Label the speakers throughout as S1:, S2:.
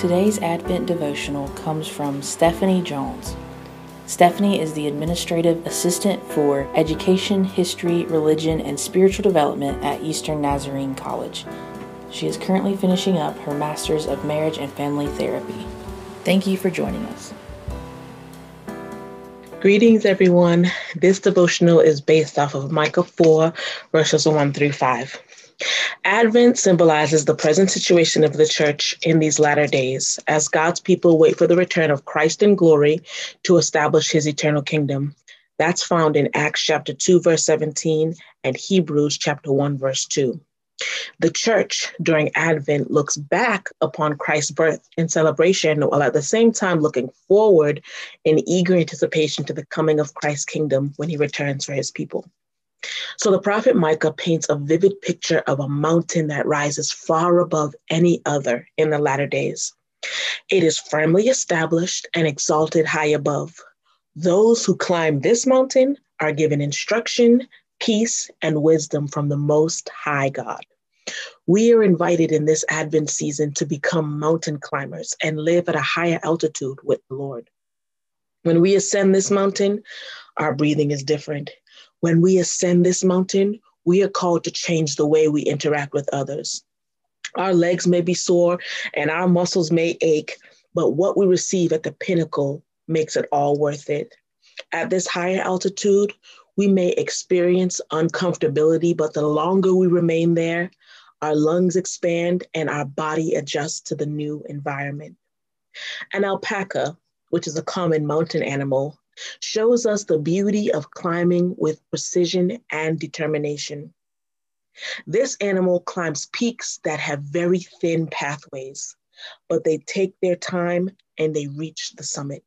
S1: Today's Advent devotional comes from Stephanie Jones. Stephanie is the administrative assistant for education, history, religion, and spiritual development at Eastern Nazarene College. She is currently finishing up her Master's of Marriage and Family Therapy. Thank you for joining us.
S2: Greetings, everyone. This devotional is based off of Micah 4, verses 1 through 5. Advent symbolizes the present situation of the church in these latter days as God's people wait for the return of Christ in glory to establish his eternal kingdom. That's found in Acts chapter 2, verse 17, and Hebrews chapter 1, verse 2. The church during Advent looks back upon Christ's birth in celebration, while at the same time looking forward in eager anticipation to the coming of Christ's kingdom when he returns for his people. So the prophet Micah paints a vivid picture of a mountain that rises far above any other in the latter days. It is firmly established and exalted high above. Those who climb this mountain are given instruction, peace, and wisdom from the Most High God. We are invited in this Advent season to become mountain climbers and live at a higher altitude with the Lord. When we ascend this mountain, our breathing is different. When we ascend this mountain, we are called to change the way we interact with others. Our legs may be sore and our muscles may ache, but what we receive at the pinnacle makes it all worth it. At this higher altitude, we may experience uncomfortability, but the longer we remain there, our lungs expand and our body adjusts to the new environment. An alpaca, which is a common mountain animal, shows us the beauty of climbing with precision and determination. This animal climbs peaks that have very thin pathways, but they take their time and they reach the summit.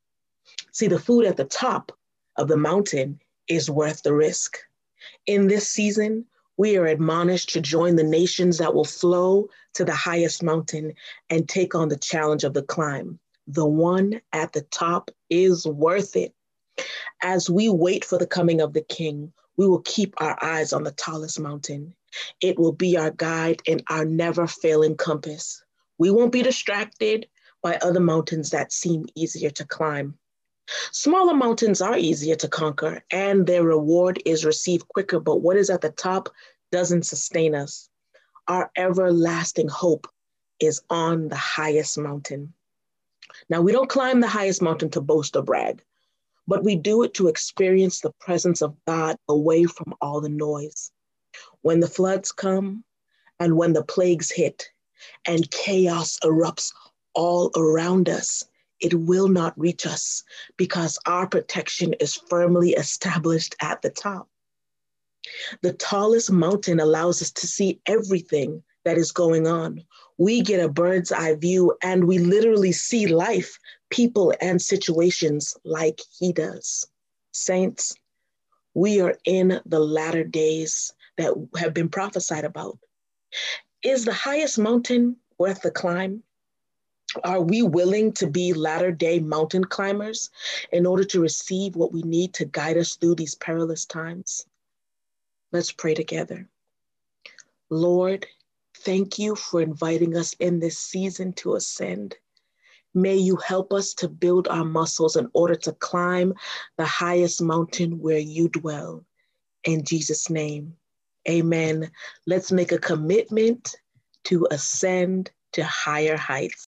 S2: See, the food at the top of the mountain is worth the risk. In this season, we are admonished to join the nations that will flow to the highest mountain and take on the challenge of the climb. The one at the top is worth it. As we wait for the coming of the King, we will keep our eyes on the tallest mountain. It will be our guide and our never failing compass. We won't be distracted by other mountains that seem easier to climb. Smaller mountains are easier to conquer and their reward is received quicker, but what is at the top doesn't sustain us. Our everlasting hope is on the highest mountain. Now, we don't climb the highest mountain to boast or brag but we do it to experience the presence of God away from all the noise. When the floods come and when the plagues hit and chaos erupts all around us, it will not reach us because our protection is firmly established at the top. The tallest mountain allows us to see everything that is going on. We get a bird's eye view and we literally see life people and situations like he does. Saints, we are in the latter days that have been prophesied about. Is the highest mountain worth the climb? Are we willing to be latter day mountain climbers in order to receive what we need to guide us through these perilous times? Let's pray together. Lord, thank you for inviting us in this season to ascend. May you help us to build our muscles in order to climb the highest mountain where you dwell. In Jesus' name, amen. Let's make a commitment to ascend to higher heights.